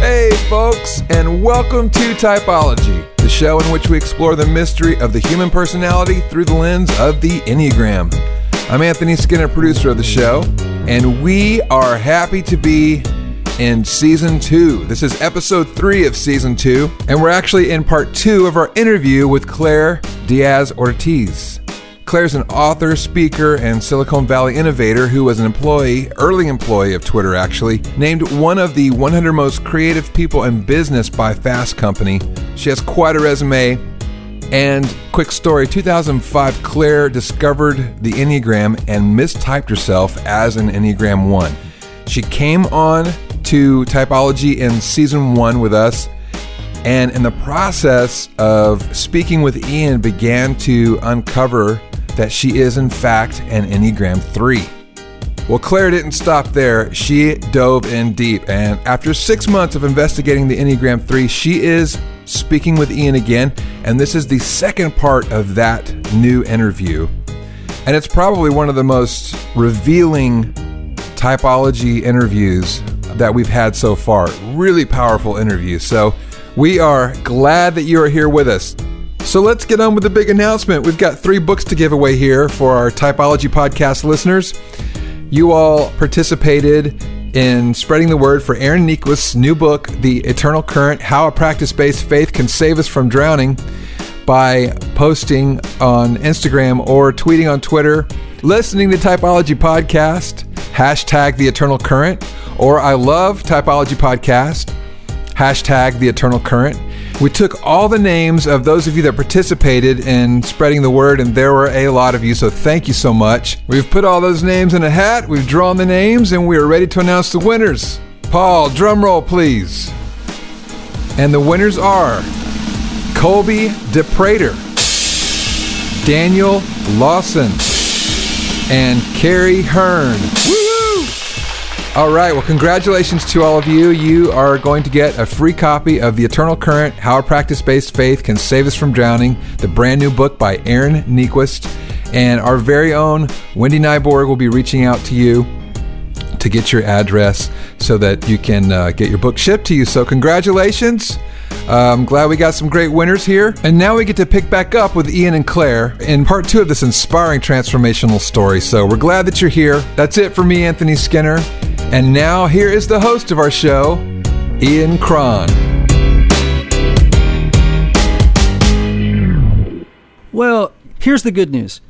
Hey, folks, and welcome to Typology, the show in which we explore the mystery of the human personality through the lens of the Enneagram. I'm Anthony Skinner, producer of the show, and we are happy to be in season two. This is episode three of season two, and we're actually in part two of our interview with Claire Diaz Ortiz. Claire's an author, speaker, and Silicon Valley innovator who was an employee, early employee of Twitter actually, named one of the 100 most creative people in business by Fast Company. She has quite a resume. And quick story 2005, Claire discovered the Enneagram and mistyped herself as an Enneagram 1. She came on to typology in season one with us and in the process of speaking with Ian began to uncover that she is, in fact, an Enneagram 3. Well, Claire didn't stop there. She dove in deep. And after six months of investigating the Enneagram 3, she is speaking with Ian again. And this is the second part of that new interview. And it's probably one of the most revealing typology interviews that we've had so far. Really powerful interview. So we are glad that you are here with us. So let's get on with the big announcement. We've got three books to give away here for our Typology podcast listeners. You all participated in spreading the word for Aaron Niequist's new book, The Eternal Current How a Practice Based Faith Can Save Us from Drowning, by posting on Instagram or tweeting on Twitter, listening to Typology Podcast, hashtag The Eternal Current, or I love Typology Podcast, hashtag The Eternal Current. We took all the names of those of you that participated in spreading the word, and there were a lot of you, so thank you so much. We've put all those names in a hat, we've drawn the names, and we are ready to announce the winners. Paul, drum roll, please. And the winners are Colby DePrater, Daniel Lawson, and Carrie Hearn. All right. Well, congratulations to all of you. You are going to get a free copy of The Eternal Current How a Practice Based Faith Can Save Us from Drowning, the brand new book by Aaron Niequist. And our very own Wendy Nyborg will be reaching out to you to get your address so that you can uh, get your book shipped to you. So, congratulations. I'm glad we got some great winners here. And now we get to pick back up with Ian and Claire in part two of this inspiring transformational story. So, we're glad that you're here. That's it for me, Anthony Skinner. And now here is the host of our show, Ian Cron. Well, here's the good news.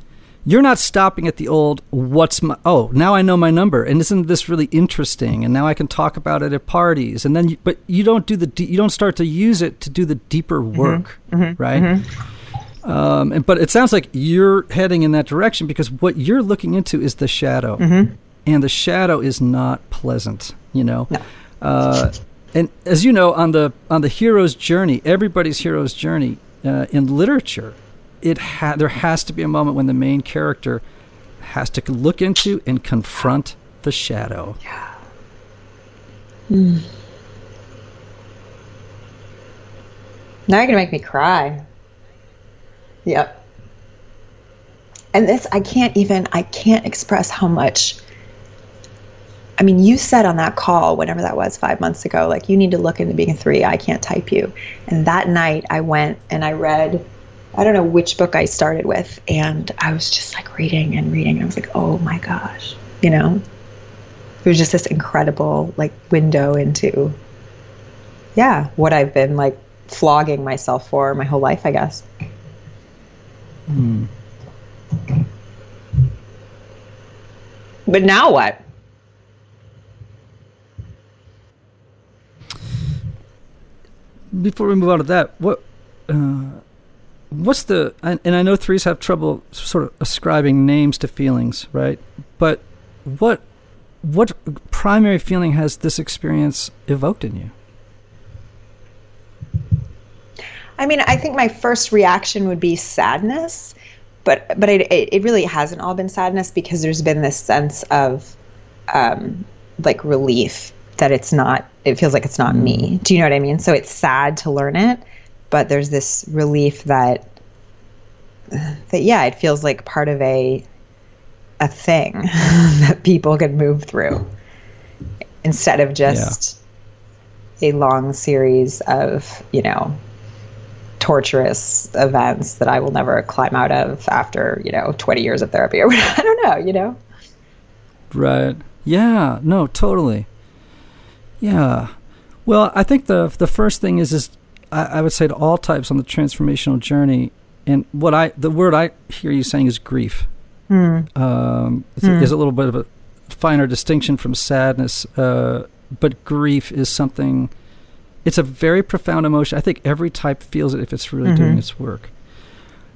You're not stopping at the old what's my oh, now I know my number and isn't this really interesting and now I can talk about it at parties and then you, but you don't do the you don't start to use it to do the deeper Mm-hmm. work, right? Um, and, but it sounds like you're heading in that direction because what you're looking into is the shadow, and the shadow is not pleasant. You know, No. uh, and as you know, on the on the hero's journey, everybody's hero's journey uh, in literature, it ha- there has to be a moment when the main character has to look into and confront the shadow. Yeah. Now you're gonna make me cry. Yep. And this, I can't even, I can't express how much. I mean, you said on that call, whenever that was, five months ago, like you need to look into being a three. I can't type you. And that night, I went and I read. I don't know which book I started with, and I was just like reading and reading. And I was like, oh my gosh, you know. It was just this incredible like window into, yeah, what I've been like flogging myself for my whole life, I guess. Hmm. But now what? Before we move on to that, what uh, what's the and, and I know threes have trouble sort of ascribing names to feelings, right? But what what primary feeling has this experience evoked in you? I mean, I think my first reaction would be sadness, but but it, it really hasn't all been sadness because there's been this sense of um, like relief that it's not. It feels like it's not me. Mm. Do you know what I mean? So it's sad to learn it, but there's this relief that that yeah, it feels like part of a a thing that people can move through instead of just yeah. a long series of you know torturous events that I will never climb out of after, you know, 20 years of therapy or whatever. I don't know, you know? Right. Yeah, no, totally. Yeah. Well, I think the the first thing is is I, I would say to all types on the transformational journey, and what I the word I hear you saying is grief. Mm. Um, mm. Is a little bit of a finer distinction from sadness, uh, but grief is something it's a very profound emotion. I think every type feels it if it's really mm-hmm. doing its work.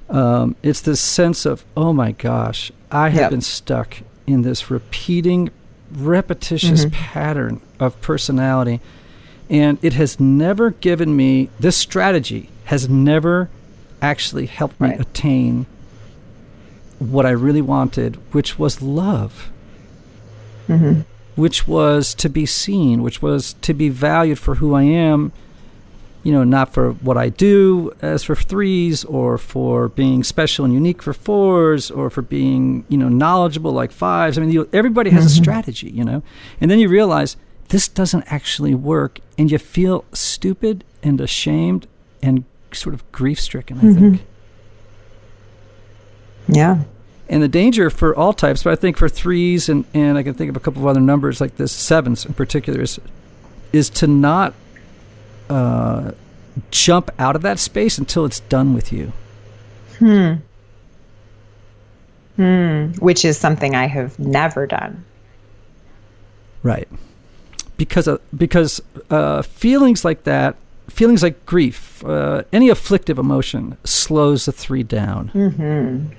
Um, it's this sense of, oh my gosh, I have yep. been stuck in this repeating, repetitious mm-hmm. pattern of personality. And it has never given me, this strategy has never actually helped right. me attain what I really wanted, which was love. Mm-hmm which was to be seen, which was to be valued for who I am, you know, not for what I do as for threes or for being special and unique for fours or for being, you know, knowledgeable like fives. I mean, you, everybody has mm-hmm. a strategy, you know, and then you realize this doesn't actually work and you feel stupid and ashamed and sort of grief stricken, I mm-hmm. think. Yeah. And the danger for all types, but I think for threes and, and I can think of a couple of other numbers like this, sevens in particular, is, is to not uh, jump out of that space until it's done with you. Hmm. Hmm. Which is something I have never done. Right. Because uh, because uh, feelings like that, feelings like grief, uh, any afflictive emotion, slows the three down. Mm-hmm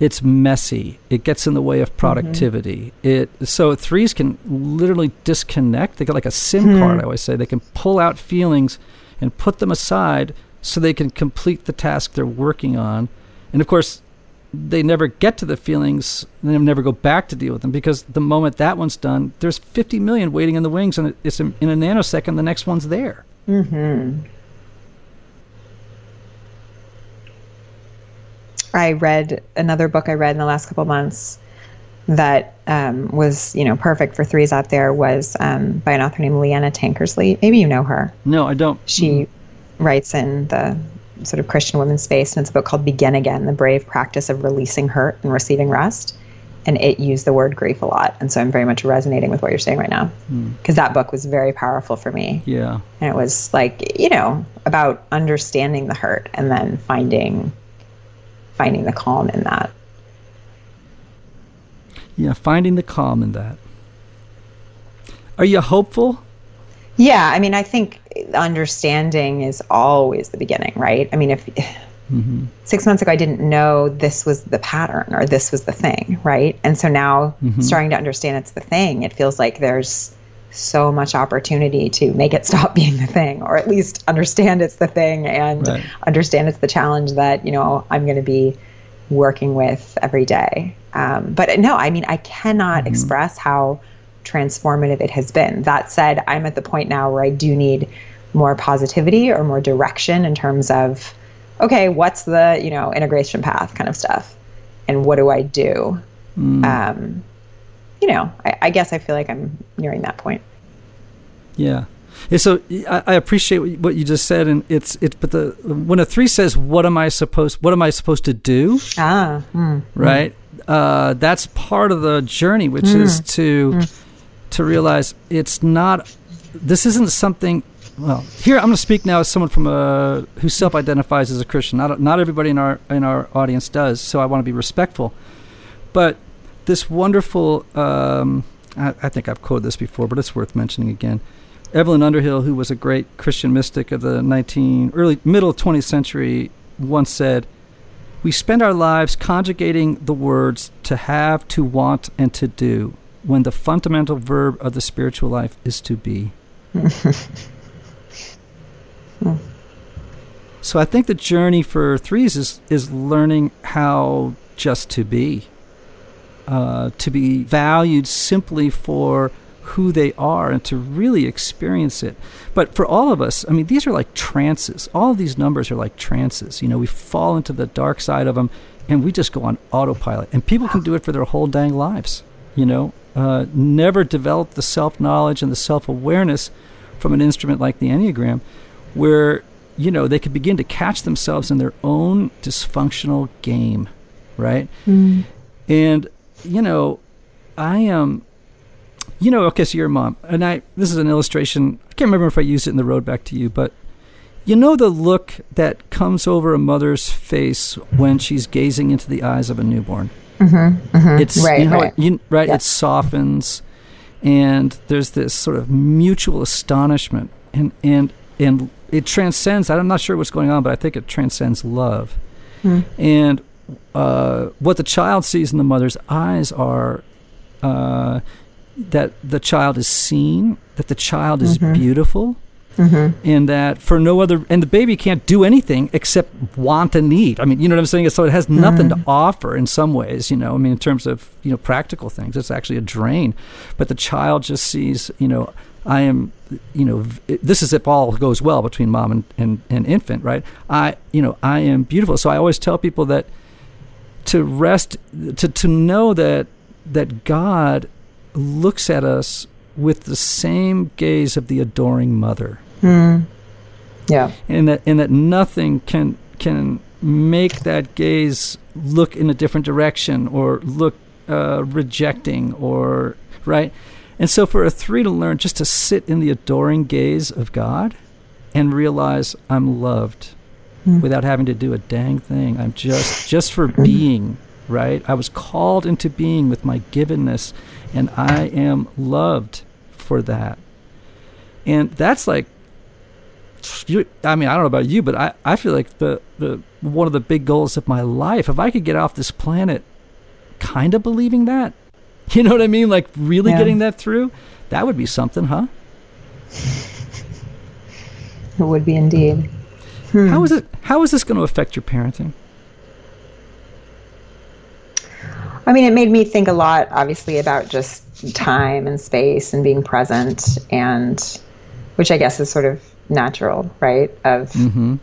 it's messy. It gets in the way of productivity. Mm-hmm. It so threes can literally disconnect. They got like a SIM hmm. card. I always say they can pull out feelings and put them aside so they can complete the task they're working on. And of course, they never get to the feelings. And they never go back to deal with them because the moment that one's done, there's 50 million waiting in the wings, and it's in, in a nanosecond. The next one's there. Mm-hmm. I read another book I read in the last couple months that um, was you know perfect for threes out there was um, by an author named Leeana Tankersley. Maybe you know her. No, I don't. She writes in the sort of Christian women's space, and it's a book called Begin Again: The Brave Practice of Releasing Hurt and Receiving Rest. And it used the word grief a lot, and so I'm very much resonating with what you're saying right now, because mm. that book was very powerful for me. Yeah, and it was like you know about understanding the hurt and then finding finding the calm in that. Yeah, finding the calm in that. Are you hopeful? Yeah, I mean, I think understanding is always the beginning, right? I mean, if mm-hmm. six months ago I didn't know this was the pattern or this was the thing, right? And so now mm-hmm. starting to understand it's the thing, it feels like there's so much opportunity to make it stop being the thing or at least understand it's the thing and right. understand it's the challenge that you know i'm going to be working with every day um, but no i mean i cannot mm-hmm. express how transformative it has been that said i'm at the point now where i do need more positivity or more direction in terms of okay what's the you know integration path kind of stuff and what do i do mm. um, you know, I, I, guess I feel like I'm nearing that point. Yeah. yeah so I, I, appreciate what you just said, and it's it's. But the when a three says, "What am I supposed? What am I supposed to do?" Ah, mm, right. Mm. Uh, that's part of the journey, which mm, is to mm. to realize it's not. This isn't something. Well, here I'm going to speak now as someone from a who self-identifies as a Christian. Not not everybody in our in our audience does, so I want to be respectful. But this wonderful, um, I, I, think I've quoted this before, but it's worth mentioning again. Evelyn Underhill, who was a great Christian mystic of the 19 early middle 20th century, once said, "We spend our lives conjugating the words to have, to want, and to do, when the fundamental verb of the spiritual life is to be. so I think the journey for threes is, is learning how just to be, uh, to be valued simply for who they are and to really experience it. But for all of us, I mean, these are like trances. All of these numbers are like trances. You know, we fall into the dark side of them and we just go on autopilot. And people can do it for their whole dang lives, you know, uh, never develop the self knowledge and the self awareness from an instrument like the Enneagram, where, you know, they could begin to catch themselves in their own dysfunctional game, right? Mm. And, you know, I am. Um, you know, okay, so you're a mom, and I. This is an illustration. I can't remember if I used it in the road back to you, but you know the look that comes over a mother's face when she's gazing into the eyes of a newborn. Mm-hmm, mm-hmm. It's right, you know, right. It, you, right. It softens, and there's this sort of mutual astonishment, and and and it transcends. I'm not sure what's going on, but I think it transcends love. Mm. And uh, what the child sees in the mother's eyes are uh, that the child is seen, that the child is mm-hmm. beautiful, mm-hmm. and that for no other, and the baby can't do anything except want and need. I mean, you know what I'm saying? So it has nothing mm-hmm. to offer in some ways. You know, I mean, in terms of you know practical things, it's actually a drain. But the child just sees, you know, I am, you know, this is if all goes well between mom and, and, and infant, right? I, you know, I am beautiful. So I always tell people that to rest, to to know that that God looks at us with the same gaze of the adoring mother. Mm. Yeah. And that and that nothing can can make that gaze look in a different direction or look uh, rejecting or right. And so for a three to learn just to sit in the adoring gaze of God and realize I'm loved mm. without having to do a dang thing. I'm just just for being, right? I was called into being with my givenness and I am loved for that. And that's like, you, I mean, I don't know about you, but I, I feel like the, the one of the big goals of my life, if I could get off this planet kind of believing that, you know what I mean? Like really yeah. getting that through, that would be something, huh? It would be indeed. Hmm. How is it? How is this going to affect your parenting? I mean, it made me think a lot, obviously, about just time and space and being present, and which I guess is sort of natural, right? Of mm-hmm.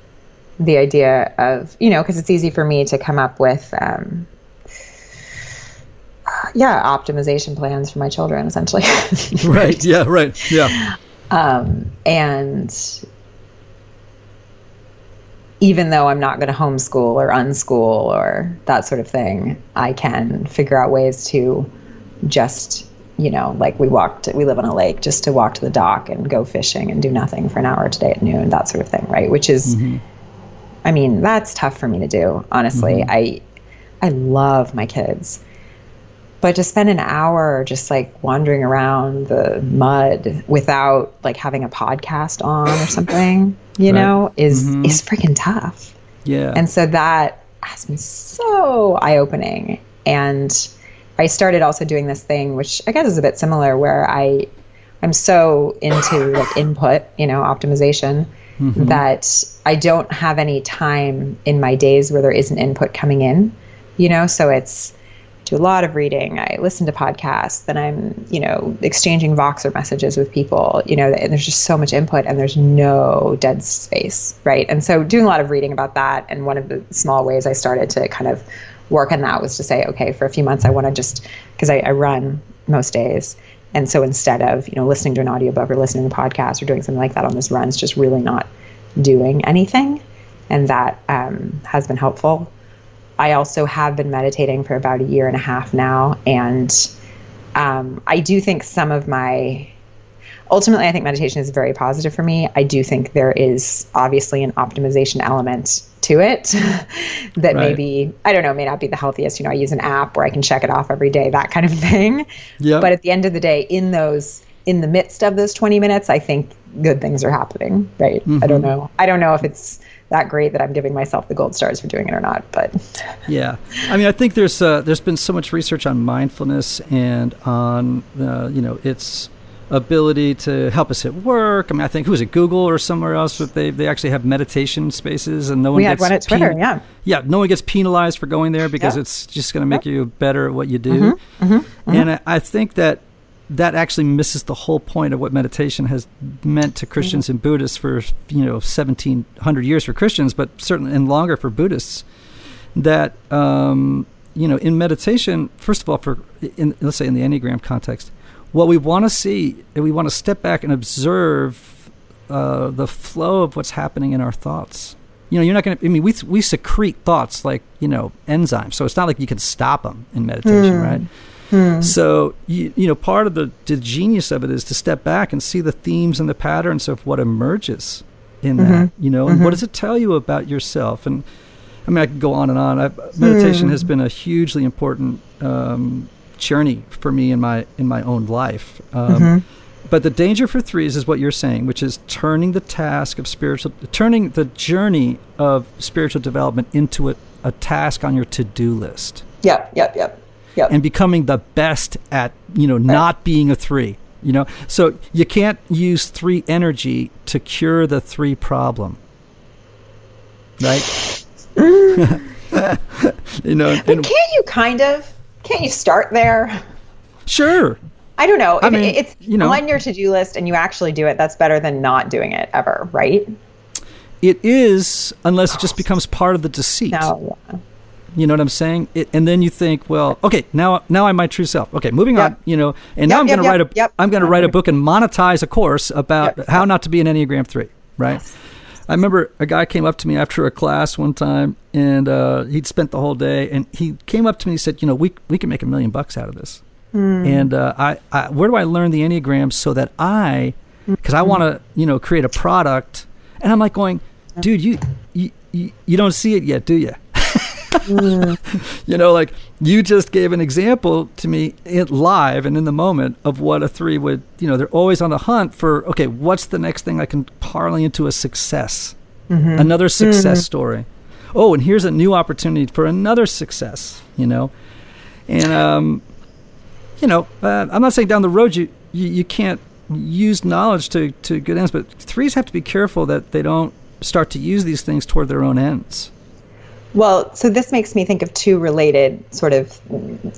the idea of, you know, because it's easy for me to come up with, um, yeah, optimization plans for my children, essentially. right. Yeah. Right. Yeah. Um, and even though I'm not going to homeschool or unschool or that sort of thing, I can figure out ways to just, you know, like we walked, we live on a lake, just to walk to the dock and go fishing and do nothing for an hour today at noon, that sort of thing, right? Which is, mm-hmm. I mean, that's tough for me to do, honestly. Mm-hmm. I, I love my kids but to spend an hour just like wandering around the mud without like having a podcast on or something, you right. know, is mm-hmm. is freaking tough. Yeah. And so that has been so eye opening. And I started also doing this thing, which I guess is a bit similar, where I I'm so into like input, you know, optimization mm-hmm. that I don't have any time in my days where there isn't input coming in, you know, so it's do a lot of reading. I listen to podcasts. Then I'm, you know, exchanging Voxer messages with people. You know, and there's just so much input, and there's no dead space, right? And so, doing a lot of reading about that. And one of the small ways I started to kind of work on that was to say, okay, for a few months, I want to just because I, I run most days. And so instead of, you know, listening to an audiobook or listening to a podcast or doing something like that on those runs, just really not doing anything. And that um, has been helpful. I also have been meditating for about a year and a half now. And um, I do think some of my, ultimately, I think meditation is very positive for me. I do think there is obviously an optimization element to it that right. maybe, I don't know, may not be the healthiest. You know, I use an app where I can check it off every day, that kind of thing. Yep. But at the end of the day, in those, in the midst of those 20 minutes, I think good things are happening, right? Mm-hmm. I don't know. I don't know if it's that great that I'm giving myself the gold stars for doing it or not. But yeah, I mean, I think there's uh, there's been so much research on mindfulness and on uh, you know its ability to help us at work. I mean, I think who's it, Google or somewhere else? But they they actually have meditation spaces, and no one we gets had one at Twitter. pen- yeah, yeah, no one gets penalized for going there because Yeah. it's just going to make you better at what you do. Mm-hmm, mm-hmm, And I, I think that that actually misses the whole point of what meditation has meant to Christians and Buddhists for you know seventeen hundred years for Christians, but certainly and longer for Buddhists. That um, you know, in meditation, first of all, for in, let's say in the Enneagram context, what we want to see, we want to step back and observe uh, the flow of what's happening in our thoughts. You know, you're not going to. I mean, we we secrete thoughts like you know enzymes, so it's not like you can stop them in meditation, right? Hmm. So you you know, part of the, the genius of it is to step back and see the themes and the patterns of what emerges in that. Mm-hmm. You know, and what mm-hmm. does it tell you about yourself? And I mean, I could go on and on. I, meditation hmm. has been a hugely important um, journey for me in my in my own life. Um, mm-hmm. But the danger for threes is what you're saying, which is turning the task of spiritual, turning the journey of spiritual development into a, a task on your to-do list, yep, yep, yep, yep. and becoming the best at you know not being a three. You know, so you can't use three energy to cure the three problem, right? you know, but and can't you kind of? Can't you start there? sure, I don't know. I mean, it's you know- on your to-do list and you actually do it. That's better than not doing it ever, right? it is unless it just becomes part of the deceit. No. You know what I'm saying? It, and then you think, well, okay, now now I'm my true self. Okay, moving on. You know, and now I'm going to yep, write a yep, yep. am going to write a book and monetize a course about Yep. how not to be an Enneagram three. Right. I remember a guy came up to me after a class one time, and uh, he'd spent the whole day, and he came up to me and said, you know, we we can make a million bucks out of this. Hmm. And uh, I, I, where do I learn the Enneagram so that I, because I want to, you know, create a product, and I'm like going, dude, you, you, you, you don't see it yet, do you? you know, like you just gave an example to me in, live and in the moment of what a three would, you know, they're always on the hunt for, okay, what's the next thing I can parlay into a success? Another success story. Oh, and here's a new opportunity for another success, you know? And, um, you know, uh, I'm not saying down the road you, you, you can't use knowledge to, to good ends, but threes have to be careful that they don't start to use these things toward their own ends. Well, so this makes me think of two related sort of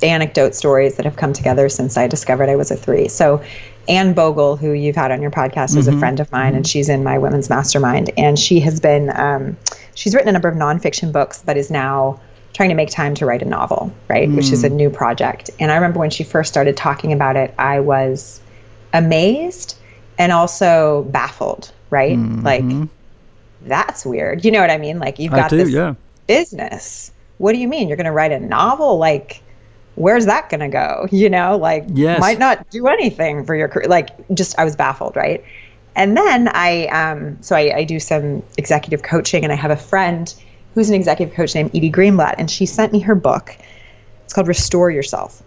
anecdote stories that have come together since I discovered I was a three. So, Anne Bogel, who you've had on your podcast, is a mm-hmm. friend of mine, and mm-hmm. she's in my women's mastermind. And she has been, um, she's written a number of nonfiction books, but is now trying to make time to write a novel, right? Which is a mm. new project. And I remember when she first started talking about it, I was amazed and also baffled, right? Mm-hmm. Like, that's weird. You know what I mean? Like, you've I got do, this yeah. Business. What do you mean? You're going to write a novel? Like, where's that going to go? You know, like, Yes. might not do anything for your career. Like, just, I was baffled, right? And then I, um, so I, I do some executive coaching, and I have a friend who's an executive coach named Edie Greenblatt, and she sent me her book. It's called Restore Yourself.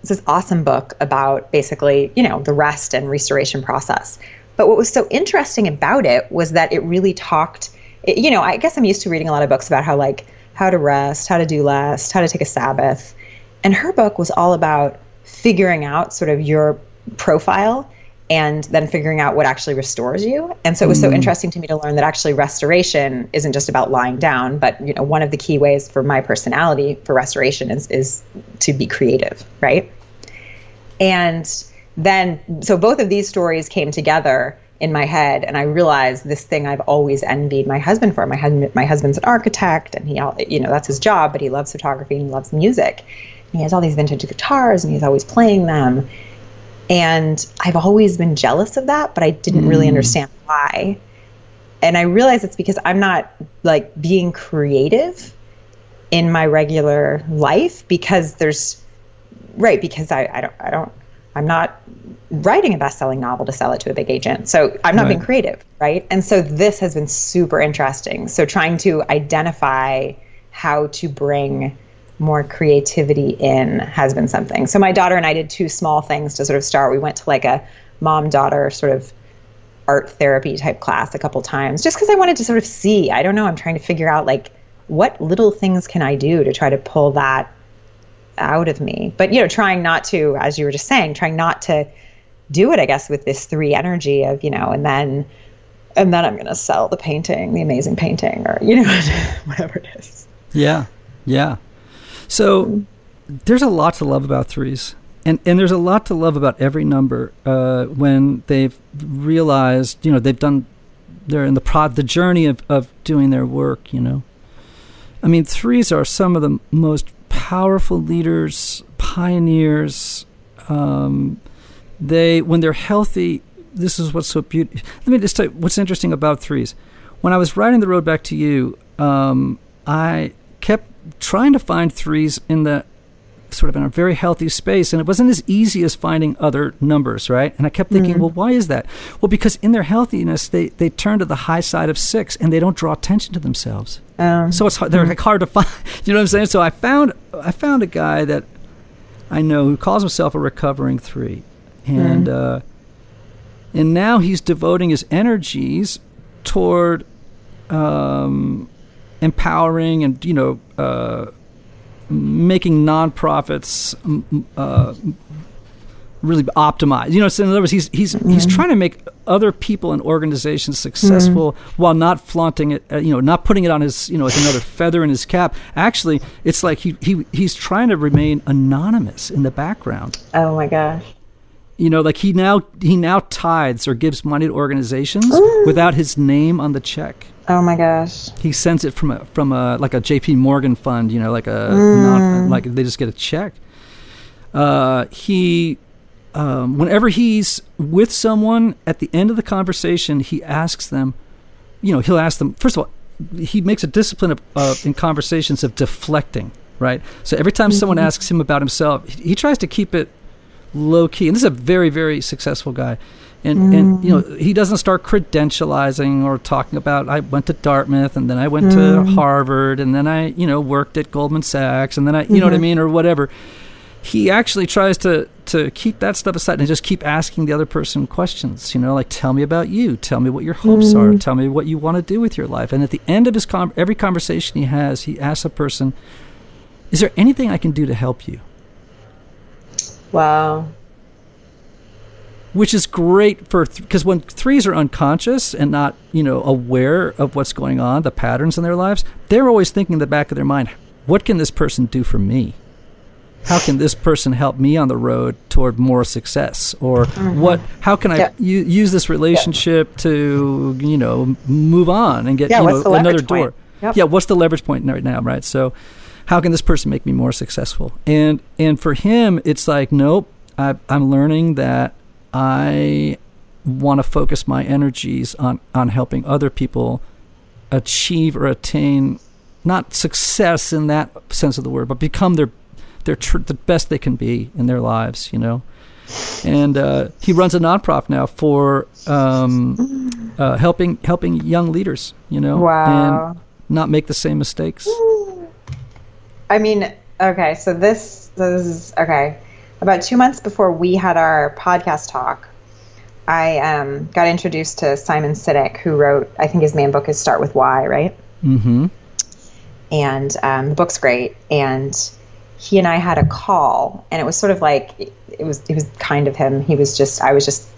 It's this awesome book about basically, you know, the rest and restoration process. But what was so interesting about it was that it really talked, it, you know, I guess I'm used to reading a lot of books about how, like, how to rest, how to do less, how to take a Sabbath. And her book was all about figuring out sort of your profile and then figuring out what actually restores you. And so it was so mm. interesting to me to learn that actually restoration isn't just about lying down, but you know, one of the key ways for my personality for restoration is is to be creative, right? And then so both of these stories came together in my head and I realized this thing I've always envied my husband for. My husband my husband's an architect and he all you know, that's his job, but he loves photography and he loves music. And he has all these vintage guitars and he's always playing them. And I've always been jealous of that, but I didn't really mm. understand why. And I realize it's because I'm not like being creative in my regular life because there's right because I, I don't I don't I'm not writing a best-selling novel to sell it to a big agent. So I'm not being creative, right? And so this has been super interesting. So trying to identify how to bring more creativity in has been something. So my daughter and I did two small things to sort of start. We went to like a mom-daughter sort of art therapy type class a couple times just because I wanted to sort of see. I don't know. I'm trying to figure out like what little things can I do to try to pull that out of me. But you know, trying not to, as you were just saying, trying not to do it, I guess, with this three energy of, you know, and then and then I'm gonna sell the painting, the amazing painting, or you know, whatever it is. Yeah. Yeah. So there's a lot to love about threes. And, and there's a lot to love about every number uh, when they've realized, you know, they've done, they're in the prod, the journey of, of doing their work, you know. I mean, threes are some of the most powerful leaders, pioneers. Um, they, when they're healthy, this is what's so beautiful. Let me just tell you what's interesting about threes. When I was riding the road back to you, um, I kept trying to find threes in the sort of in a very healthy space, and it wasn't as easy as finding other numbers, right? And I kept thinking, mm-hmm. well, why is that? Well, because in their healthiness, they they turn to the high side of six, and they don't draw attention to themselves. Um, so it's hard, they're like hard to find. You know what I'm saying? So I found I found a guy that I know who calls himself a recovering three, and mm-hmm. uh, and now he's devoting his energies toward um, empowering and you know. Uh, making nonprofits uh, really optimize. You know, so in other words, he's he's mm-hmm. he's trying to make other people and organizations successful mm-hmm. while not flaunting it. Uh, you know, not putting it on his you know as another feather in his cap. Actually, it's like he he he's trying to remain anonymous in the background. Oh my gosh. You know, like he now he now tithes or gives money to organizations Ooh. without his name on the check. Oh my gosh. He sends it from a from a like a J.P. Morgan fund, you know, like a mm. not, like they just get a check. Uh, he, um, whenever he's with someone, at the end of the conversation, he asks them, you know, he'll ask them. First of all, he makes a discipline of, uh, in conversations of deflecting, right? So every time mm-hmm. someone asks him about himself, he, he tries to keep it low key. And this is a very very successful guy and mm. and you know he doesn't start credentializing or talking about I went to Dartmouth and then I went mm. to Harvard and then I you know worked at Goldman Sachs and then I you mm-hmm. know what I mean or whatever. He actually tries to to keep that stuff aside and just keep asking the other person questions. You know, like tell me about you, tell me what your hopes mm. are, tell me what you want to do with your life. And at the end of his com- every conversation he has, he asks a person, "Is there anything I can do to help you?" Wow which is great for because th- when threes are unconscious and not you know aware of what's going on, the patterns in their lives, they're always thinking in the back of their mind, what can this person do for me? How can this person help me on the road toward more success? Or mm-hmm. what? How can I yeah. u- use this relationship yeah. to you know move on and get yeah, you know, another door? Yep. Yeah, what's the leverage point right now? Right, so how can this person make me more successful? And and for him, it's like nope. I, I'm learning that I want to focus my energies on, on helping other people achieve or attain not success in that sense of the word, but become their their tr- the best they can be in their lives. You know, and uh, he runs a nonprofit now for um, uh, helping helping young leaders. You know, wow. and not make the same mistakes. I mean, okay, so this this is okay about two months before we had our podcast talk, I um, got introduced to Simon Sinek, who wrote, I think his main book is Start with Why, right? Mm-hmm. And um, the book's great. And he and I had a call, and it was sort of like it was it was kind of him. He was just I was just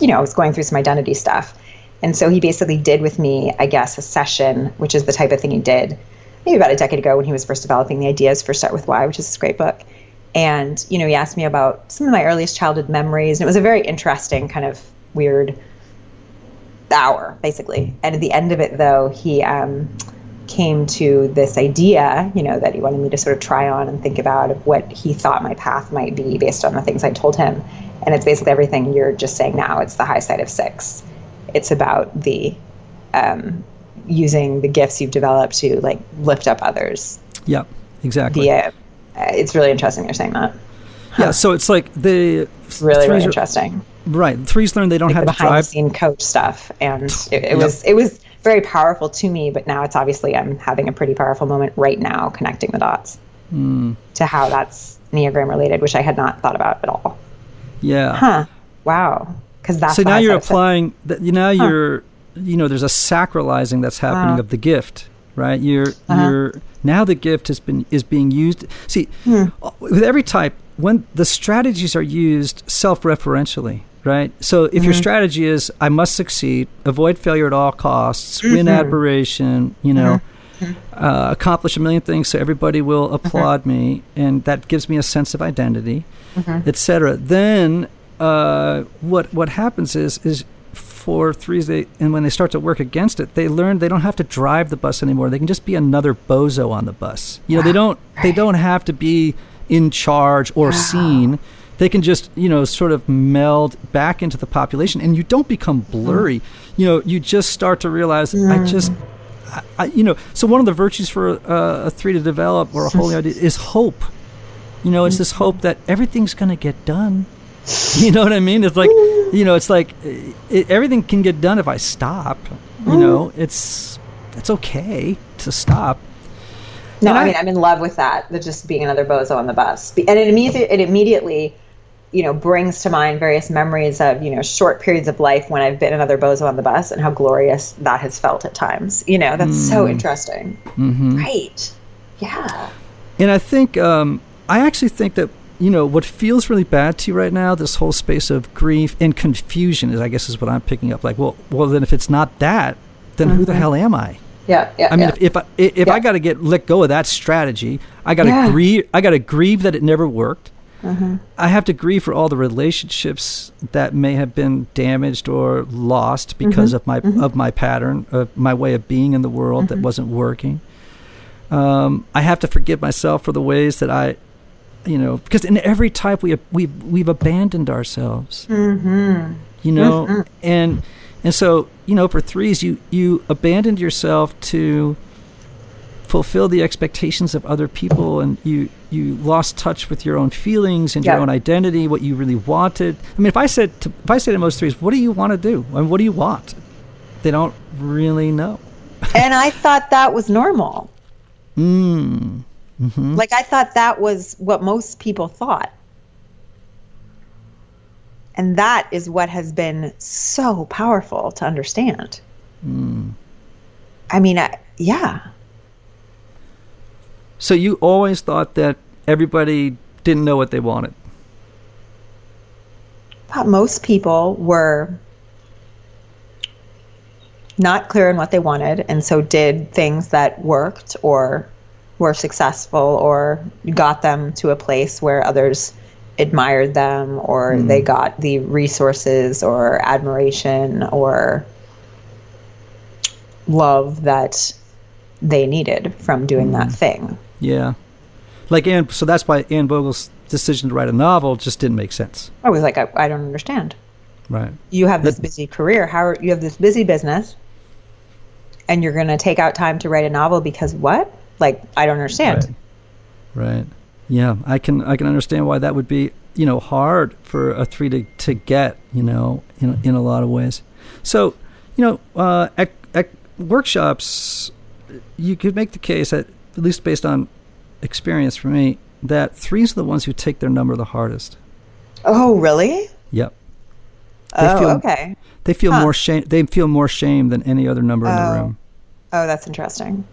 you know I was going through some identity stuff, and so he basically did with me, I guess, a session, which is the type of thing he did maybe about a decade ago when he was first developing the ideas for Start with Why, which is this great book. And, you know, he asked me about some of my earliest childhood memories. And it was a very interesting, kind of weird hour, basically. And at the end of it, though, he um, came to this idea, you know, that he wanted me to sort of try on and think about of what he thought my path might be based on the things I told him. And it's basically everything you're just saying now. It's the high side of six. It's about the um, using the gifts you've developed to like lift up others. Yep, exactly. Via it's really interesting you're saying that. Huh. Yeah, so it's like the really really interesting. right, threes learn they don't like have the behind the scene coach stuff, and it, it yep. was it was very powerful to me. But now it's obviously I'm having a pretty powerful moment right now, connecting the dots mm. to how that's Enneagram related, which I had not thought about at all. Yeah. Huh. Wow. because that's so now you're applying that you now you're you know there's a sacralizing that's happening Wow. of the gift right you're Uh-huh. you're now the gift has been is being used see Hmm. with every type when the strategies are used self-referentially right so if Mm-hmm. your strategy is i must succeed avoid failure at all costs win Mm-hmm. admiration you know uh, accomplish a million things so everybody will Mm-hmm. applaud me and that gives me a sense of identity Mm-hmm. etc then uh, what what happens is is for threes they and when they start to work against it they learn they don't have to drive the bus anymore. They can just be another bozo on the bus. You know they don't they don't have to be in charge or seen. They can just you know sort of meld back into the population and you don't become blurry. You know you just start to realize i just I, I, you know so one of the virtues for uh, a three to develop or a holy idea is hope. You know it's this hope that everything's going to get done you know what i mean it's like you know it's like it, everything can get done if i stop you know mm-hmm. it's it's okay to stop No, And I, I- mean I'm in love with that. The just being another bozo on the bus, and it immediately it immediately, you know, brings to mind various memories of you know short periods of life when I've been another bozo on the bus and how glorious that has felt at times. You know, that's so mm. interesting. Mm-hmm. Right? Yeah. And I think, um, I actually think that, you know, what feels really bad to you right now, this whole space of grief and confusion is, I guess, is what I'm picking up. Like, well, well, then if it's not that, then who the hell am I? Yeah. Yeah. I mean, yeah. if, if I if Yeah. I got to get let go of that strategy, I got to Yeah. grieve. I got to grieve that it never worked. Mm-hmm. I have to grieve for all the relationships that may have been damaged or lost because of my of my pattern of my way of being in the world that wasn't working. Um, I have to forgive myself for the ways that I, you know, because in every type we we've we've abandoned ourselves. mm-hmm. You know, and and so you know, for threes, you you abandoned yourself to fulfill the expectations of other people, and you you lost touch with your own feelings and your own identity, what you really wanted. I mean, if I said to, if I say to most threes, "What do you want to do? I mean, what do you want?" They don't really know. and I thought that was normal. Mm. Hmm Like I thought that was what most people thought. And that is what has been so powerful to understand. I mean, I, yeah. So you always thought that everybody didn't know what they wanted. But most people were not clear on what they wanted and so did things that worked or were successful or got them to a place where others admired them or hmm. they got the resources or admiration or love that they needed from doing that hmm. thing. Yeah, like Anne. So that's why Anne Bogel's decision to write a novel just didn't make sense. I was like, I, I don't understand. Right. you have this busy career how are, you have this busy business and you're going to take out time to write a novel because what like i don't understand Right. Right. Yeah, I can I can understand why that would be you know hard for a three to, to get you know in in a lot of ways. So you know uh, at at workshops you could make the case that at least based on experience for me that threes are the ones who take their number the hardest. oh really Yep. They oh feel- okay They feel Huh. more shame. They feel more shame than any other number in the Oh. room. oh that's interesting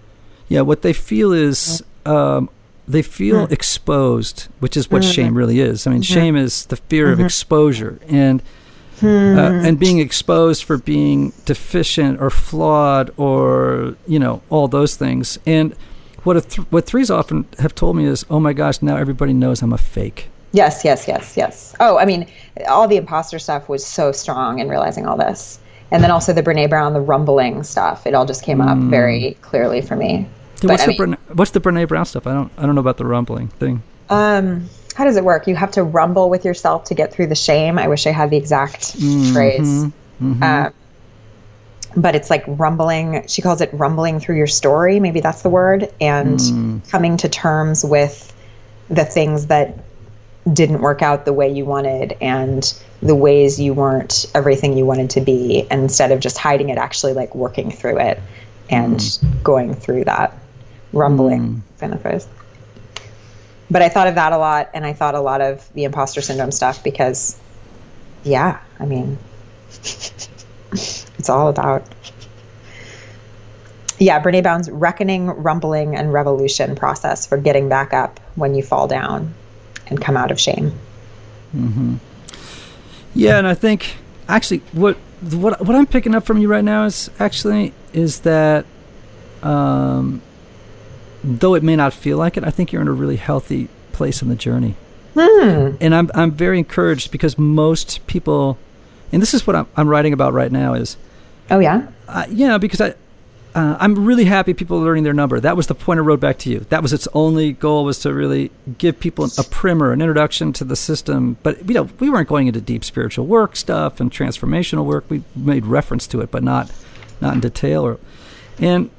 Yeah, what they feel is um, they feel Hmm. exposed, which is what shame really is. I mean, Mm-hmm. shame is the fear of exposure and uh, and being exposed for being deficient or flawed or you know all those things. And what a th- what threes often have told me is, oh my gosh, now everybody knows I'm a fake. yes yes yes yes oh i mean all the imposter stuff was so strong in realizing all this and then also the brene brown the rumbling stuff it all just came up very clearly for me Yeah, what's I the mean- Brene, what's the Brene Brown stuff? I don't I don't know about the rumbling thing. Um, how does it work? You have to rumble with yourself to get through the shame. I wish I had the exact phrase. Um, but it's like rumbling. She calls it rumbling through your story. Maybe that's the word. And coming to terms with the things that didn't work out the way you wanted and the ways you weren't everything you wanted to be. And instead of just hiding it, actually like working through it and going through that rumbling kind of phrase but I thought of that a lot, and I thought a lot of the imposter syndrome stuff because, yeah, I mean, it's all about. Yeah, Brene Brown's reckoning, rumbling, and revolution process for getting back up when you fall down and come out of shame. Yeah, and I think actually what what what I'm picking up from you right now is actually is that um, though it may not feel like it, I think you're in a really healthy place in the journey. And I'm I'm very encouraged because most people, and this is what I'm, I'm writing about right now is Oh, yeah? uh, yeah, because I, uh, I'm really happy people are learning their number. That was the point I wrote back to you. That was its only goal was to really give people a primer, an introduction to the system. But you know, we weren't going into deep spiritual work stuff and transformational work. We made reference to it, but not, not in detail. Or, and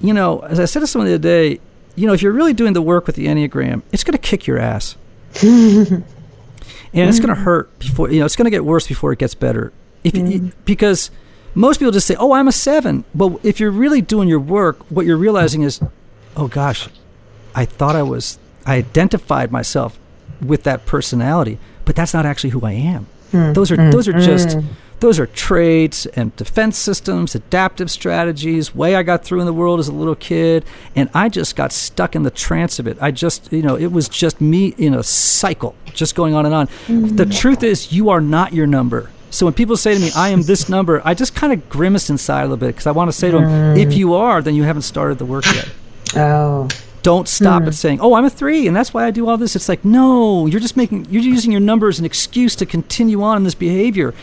you know, as I said to someone the other day, you know, if you're really doing the work with the Enneagram, it's going to kick your ass. and it's going to mm. hurt before you know it's going to get worse before it gets better. If you, mm. because most people just say oh i'm a seven. But if you're really doing your work what you're realizing is oh gosh i thought i was i identified myself with that personality. But that's not actually who i am. Hmm. Those are hmm. those are just hmm. Those are traits and defense systems adaptive strategies way i got through in the world as a little kid and i just got stuck in the trance of it. I just you know it was just me in a cycle just going on and on. The mm. truth is you are not your number. So when people say to me i am this number i just kind of grimace inside a little bit because i want to say to them mm. if you are then you haven't started the work yet. Oh. don't stop hmm. at saying, "Oh, I'm a three, and that's why I do all this." It's like, no, you're just making, you're using your number as an excuse to continue on in this behavior.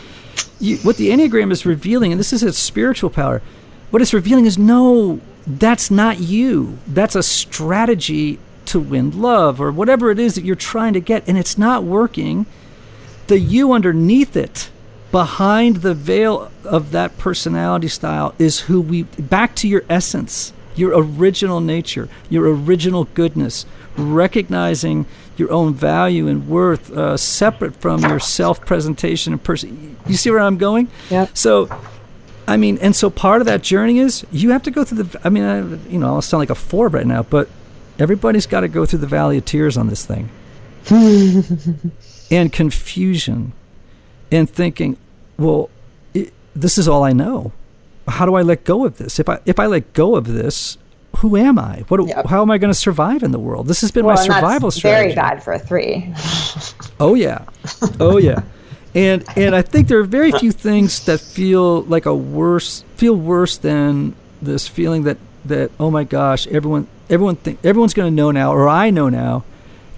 You, what the enneagram is revealing, and this is its spiritual power. What it's revealing is, no, that's not you. That's a strategy to win love or whatever it is that you're trying to get, and it's not working. The you underneath it, behind the veil of that personality style, is who we. Back to your essence your original nature, your original goodness, recognizing your own value and worth uh, separate from your self presentation and person. You see where I'm going? Yep. So, I mean, and so part of that journey is you have to go through the. I mean, I, you know, I'll sound like a four right now, but everybody's got to go through the valley of tears on this thing, and confusion, and thinking, well, it, this is all I know. How do I let go of this? If I if I let go of this, who am I? What? Yep. How am I going to survive in the world? This has been Well, my survival that's strategy. very bad for a three. Oh yeah, oh yeah, and and I think there are very few things that feel like a worse feel worse than this feeling that that oh my gosh everyone everyone think everyone's going to know now or I know now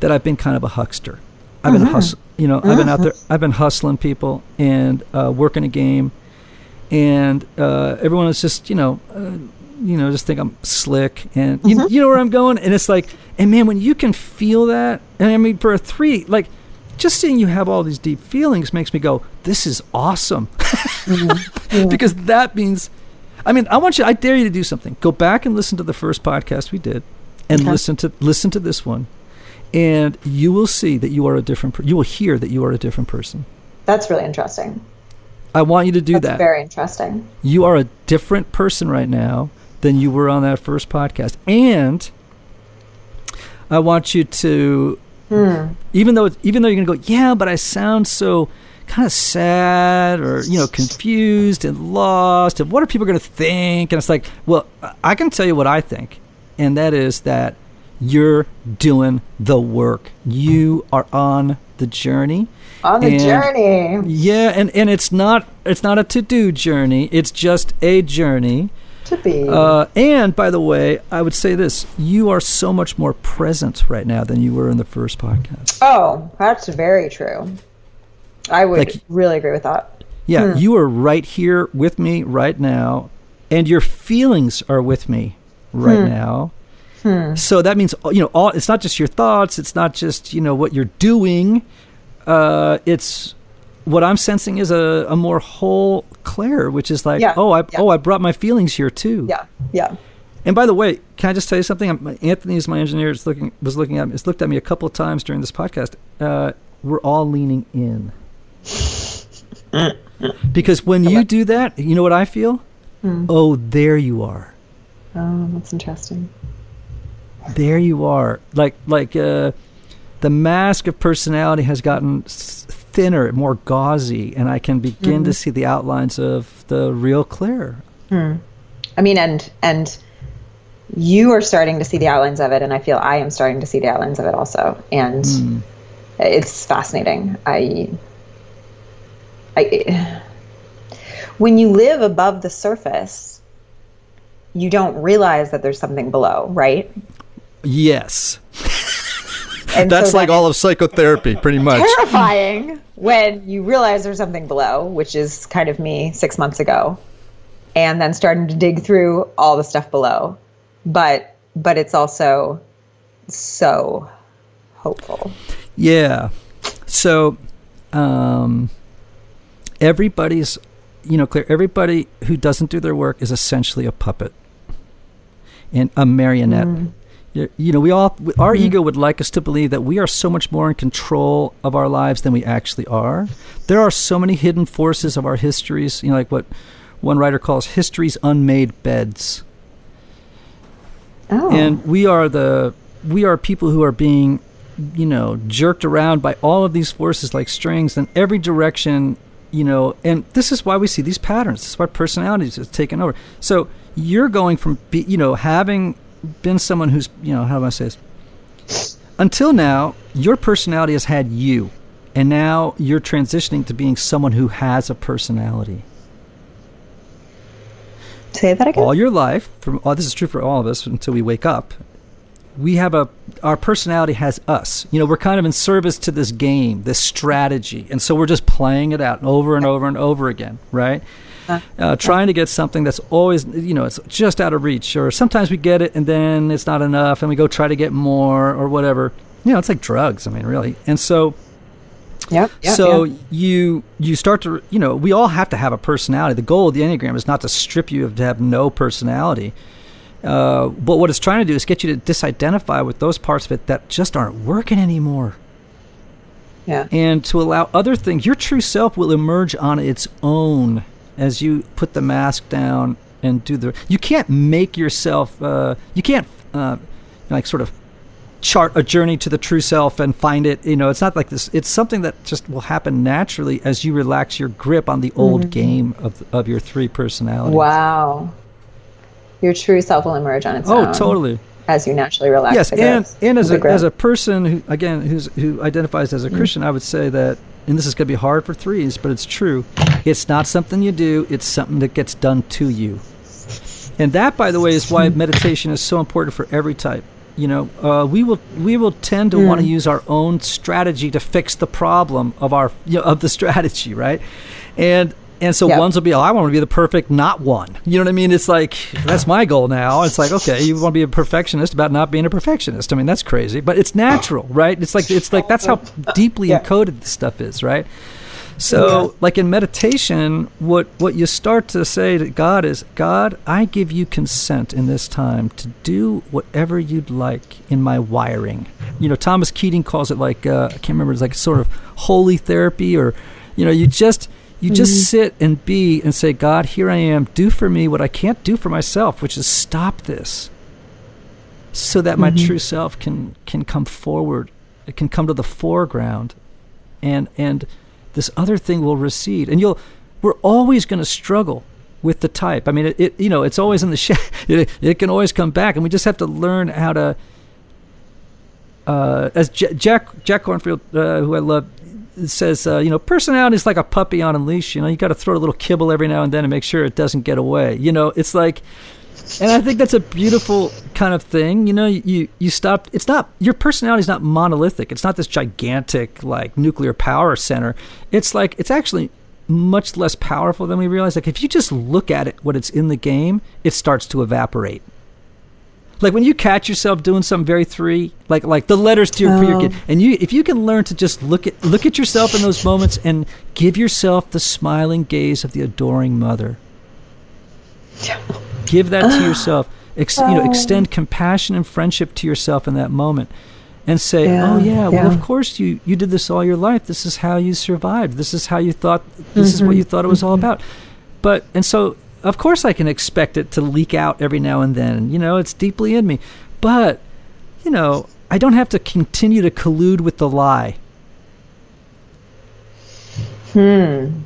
that I've been kind of a huckster. I've been hus- you know I've been out there I've been hustling people and uh, working a game, and uh, everyone is just you know. Uh, you know, just think I'm slick, and you, mm-hmm. you know where I'm going. And it's like, and man, when you can feel that, and I mean, for a three, like, just seeing you have all these deep feelings makes me go, this is awesome. Mm-hmm. because that means, I mean, I want you, I dare you to do something. Go back and listen to the first podcast we did and Okay. listen to, listen to this one. And you will see that you are a different, per- you will hear that you are a different person. That's really interesting. I want you to do That's that. very interesting. you are a different person right now than you were on that first podcast. And I want you to, hmm. even though even though you're gonna go, yeah, but I sound so kind of sad or you know confused and lost, and what are people gonna think? And it's like, well, I can tell you what I think, and that is that you're doing the work. You are on the journey. On the And- journey. Yeah, and, and it's not it's not a to do journey. It's just a journey. To be. Uh, and by the way, I would say this: you are so much more present right now than you were in the first podcast. oh, that's very true. I would Like- really agree with that. Yeah, you are right here with me right now, and your feelings are with me right now. So that means you know all. It's not just your thoughts. It's not just you know what you're doing. Uh, it's what I'm sensing is a, a more whole Claire, which is like, Yeah, oh, I yeah. oh, I brought my feelings here too. Yeah, yeah. And by the way, can I just tell you something? I'm- Anthony is my engineer. Is looking was looking at me. Has looked at me a couple of times during this podcast. Uh, we're all leaning in because when you do that, you know what I feel? Oh, there you are. Oh, that's interesting. There you are. Like like uh, the mask of personality has gotten s- thinner, more gauzy, and I can begin Mm-hmm. to see the outlines of the real Claire. I mean, and and you are starting to see the outlines of it, and I feel I am starting to see the outlines of it also, and it's fascinating. I, I, when you live above the surface, you don't realize that there's something below, right? Yes. And That's so like that all of psychotherapy, pretty much. terrifying when you realize there's something below, which is kind of me six months ago, and then starting to dig through all the stuff below. But but it's also so hopeful. Yeah. So, um, everybody's, you know, Claire. Everybody who doesn't do their work is essentially a puppet and a marionette. You- You know, we all, our mm-hmm. ego would like us to believe that we are so much more in control of our lives than we actually are. There are so many hidden forces of our histories, you know, like what one writer calls history's unmade beds. Oh, and we are the we are people who are being you know jerked around by all of these forces like strings in every direction you know and this is why we see these patterns. This is why personalities is taken over. So you're going from be, you know having been someone who's you know how do i say this? Until now your personality has had you and now you're transitioning to being someone who has a personality. Say that again. all your life from oh, this is true for all of us until we wake up we have a our personality has us. You know we're kind of in service to this game this strategy and so we're just playing it out over and over and over again right uh, trying to get something that's always you know it's just out of reach or sometimes we get it and then it's not enough and we go try to get more or whatever you know it's like drugs i mean really and so Yep. yep so yep. you you start to you know we all have to have a personality. The goal of the enneagram is not to strip you of to have no personality, uh, but what it's trying to do is get you to disidentify with those parts of it that just aren't working anymore, yeah. and to allow other things. Your true self will emerge on its own as you put the mask down and do the. You can't make yourself. Uh, you can't uh, like sort of chart a journey to the true self and find it you know it's not like this it's something that just will happen naturally as you relax your grip on the old game of, of your three personalities Wow. Your true self will emerge on its oh own Oh, totally as you naturally relax. yes and grip- and as a, grip. as a person who again who's who identifies as a christian i would say that and this is going to be hard for threes but it's true. It's not something you do it's something that gets done to you. And that by the way is why meditation is so important for every type. You know uh, we will we will tend to want to use our own strategy to fix the problem of our you know, of the strategy right? And and so Yep. ones will be oh, i want to be the perfect not one you know what i mean it's like that's my goal now it's like okay you want to be a perfectionist about not being a perfectionist i mean that's crazy but it's natural right it's like it's like that's how deeply Yeah. encoded this stuff is right so, like in meditation, what what you start to say to God is, God, I give you consent in this time to do whatever you'd like in my wiring. You know, Thomas Keating calls it like uh, I can't remember. It's like sort of holy therapy, or you know, you just you just sit and be and say, God, here I am. Do for me what I can't do for myself, which is stop this, so that my true self can can come forward. It can come to the foreground, and and this other thing will recede and you'll we're always going to struggle with the type i mean it, it you know it's always in the sh- it, it can always come back and we just have to learn how to uh, as J- jack jack Kornfield uh, who i love says uh, you know personality is like a puppy on a leash you know you got to throw a little kibble every now and then to make sure it doesn't get away you know it's like and I think that's a beautiful kind of thing. You know, you you stop. It's not your personality is not monolithic. It's not this gigantic like nuclear power center. It's like it's actually much less powerful than we realize. Like if you just look at it, what it's in the game, it starts to evaporate. Like when you catch yourself doing something very three, like like the letters to your, for your Oh. kid, and you if you can learn to just look at look at yourself in those moments and give yourself the smiling gaze of the adoring mother. Give that to yourself. Ex, you know oh. extend compassion and friendship to yourself in that moment and say Yeah, oh yeah, well of course you you did this all your life. This is how you survived. This is how you thought this is what mm-hmm. you thought it was all mm-hmm. about. But and so of course i can expect it to leak out every now and then you know it's deeply in me but you know i don't have to continue to collude with the lie Hmm.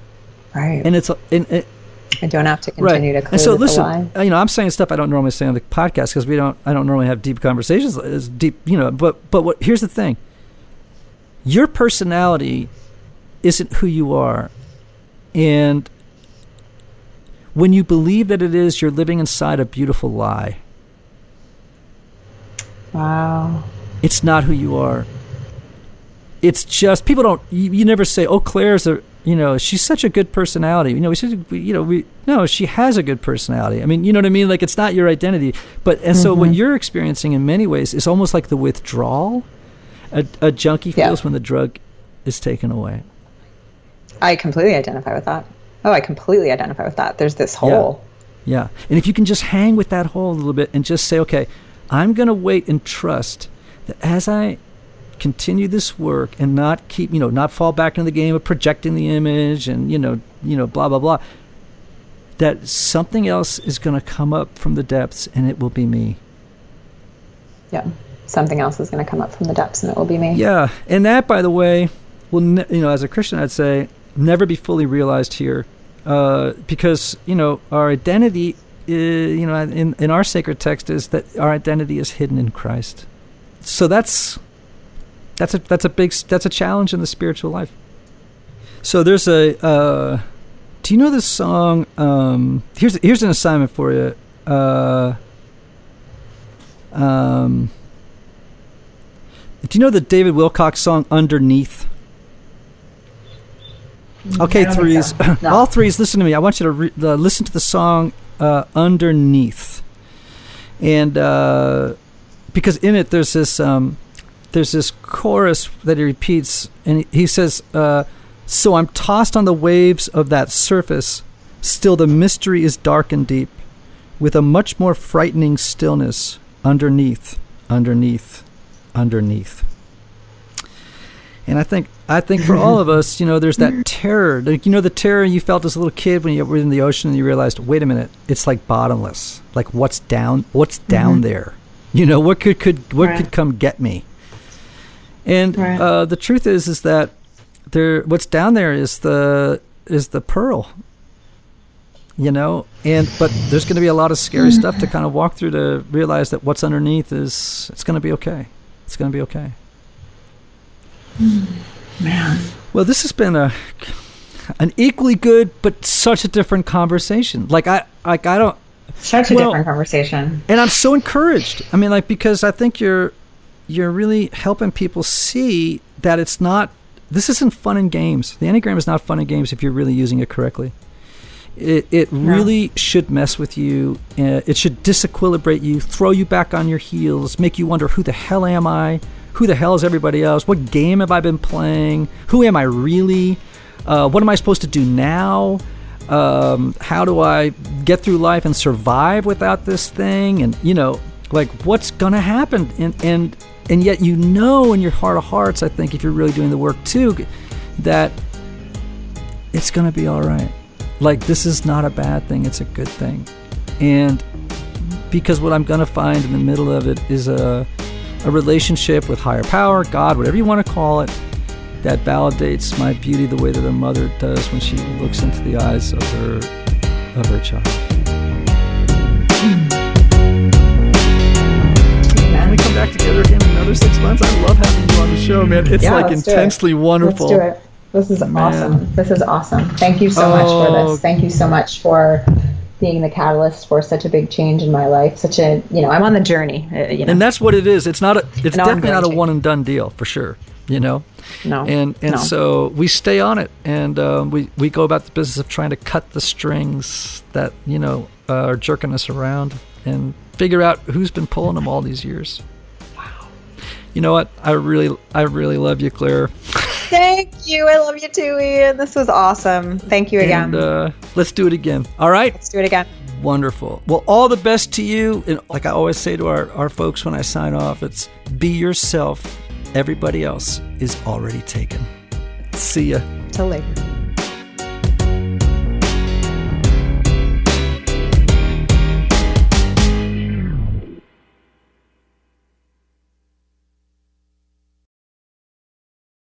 Right. And it's and, and I don't have to right. continue to And so with listen, lie. you know, I'm saying stuff I don't normally say on the podcast because we don't. I don't normally have deep conversations. As deep, you know. But but what? Here's the thing. Your personality isn't who you are, and when you believe that it is, you're living inside a beautiful lie. Wow. It's not who you are. It's just people don't. You, you never say, "Oh, Claire's a." You know, she's such a good personality. You know, we should. You know, we no. She has a good personality. I mean, you know what I mean. Like it's not your identity, but and so what mm-hmm. you're experiencing in many ways is almost like the withdrawal a, a junkie Yeah. feels when the drug is taken away. I completely identify with that. Oh, I completely identify with that. There's this hole. Yeah. And if you can just hang with that hole a little bit and just say, okay, I'm going to wait and trust that as I continue this work and not keep, you know, not fall back into the game of projecting the image and, you know, you know, blah, blah, blah, that something else is going to come up from the depths and it will be me. Yeah. Something else is going to come up from the depths and it will be me. Yeah. And that, by the way, will, ne- you know, as a Christian, I'd say never be fully realized here uh, because, you know, our identity, uh, you know, in, in our sacred text is that our identity is hidden in Christ. So that's that's a that's a big that's a challenge in the spiritual life. So there's a uh, do you know this song? Um, here's here's an assignment for you. Uh, um, do you know the David Wilcox song "Underneath"? Okay, don't think threes. so. No. All threes, listen to me. I want you to re- uh, listen to the song uh, "Underneath," and uh, because in it there's this um, there's this chorus that he repeats, and he, he says, uh, "So I'm tossed on the waves of that surface. Still, the mystery is dark and deep, with a much more frightening stillness underneath, underneath, underneath." And I think I think for all of us, you know, there's that terror. Like you know, the terror you felt as a little kid when you were in the ocean and you realized, wait a minute, it's like bottomless. Like what's down? What's down there? You know, what could could what Right. could come get me? And Right. uh, the truth is, is that there, what's down there is the is the pearl. You know, and but there's going to be a lot of scary stuff to kind of walk through to realize that what's underneath is it's going to be okay. It's going to be okay. Man. Well, this has been a an equally good but such a different conversation. Like I like I don't Such a Well- different conversation. and I'm so encouraged. I mean like because I think you're you're really helping people see that it's not this isn't fun and games. The Enneagram is not fun and games if you're really using it correctly. It it really should mess with you. Uh, it should disequilibrate you, throw you back on your heels, make you wonder who the hell am I? Who the hell is everybody else? What game have I been playing? Who am I really? Uh, what am I supposed to do now? Um, how do I get through life and survive without this thing? And you know, like what's gonna happen? And and and yet you know in your heart of hearts, I think if you're really doing the work too, that it's gonna be all right. Like this is not a bad thing; it's a good thing. And because what I'm gonna find in the middle of it is a a relationship with higher power, God, whatever you want to call it, that validates my beauty the way that a mother does when she looks into the eyes of her of her child. Can we come back together again in another six months? I love having you on the show, man. It's Yeah, like let's it. intensely wonderful. Let's do it. This is Man. awesome. This is awesome. Thank you so much for Oh. this. Thank you so much for being the catalyst for such a big change in my life. Such a, you know, I'm on the journey. uh, You know, And that's what it is. It's not a. It's definitely not a one and done deal for sure. You know. no, and and no. so we stay on it and um, we we go about the business of trying to cut the strings that you know uh, are jerking us around and figure out who's been pulling them all these years wow you know what i really i really love you claire Thank you. I love you too, Ian. This was awesome. Thank you again. and uh, let's do it again all right Let's do it again. wonderful well all the best to you and like i always say to our, our folks when i sign off it's be yourself everybody else is already taken see ya Till later.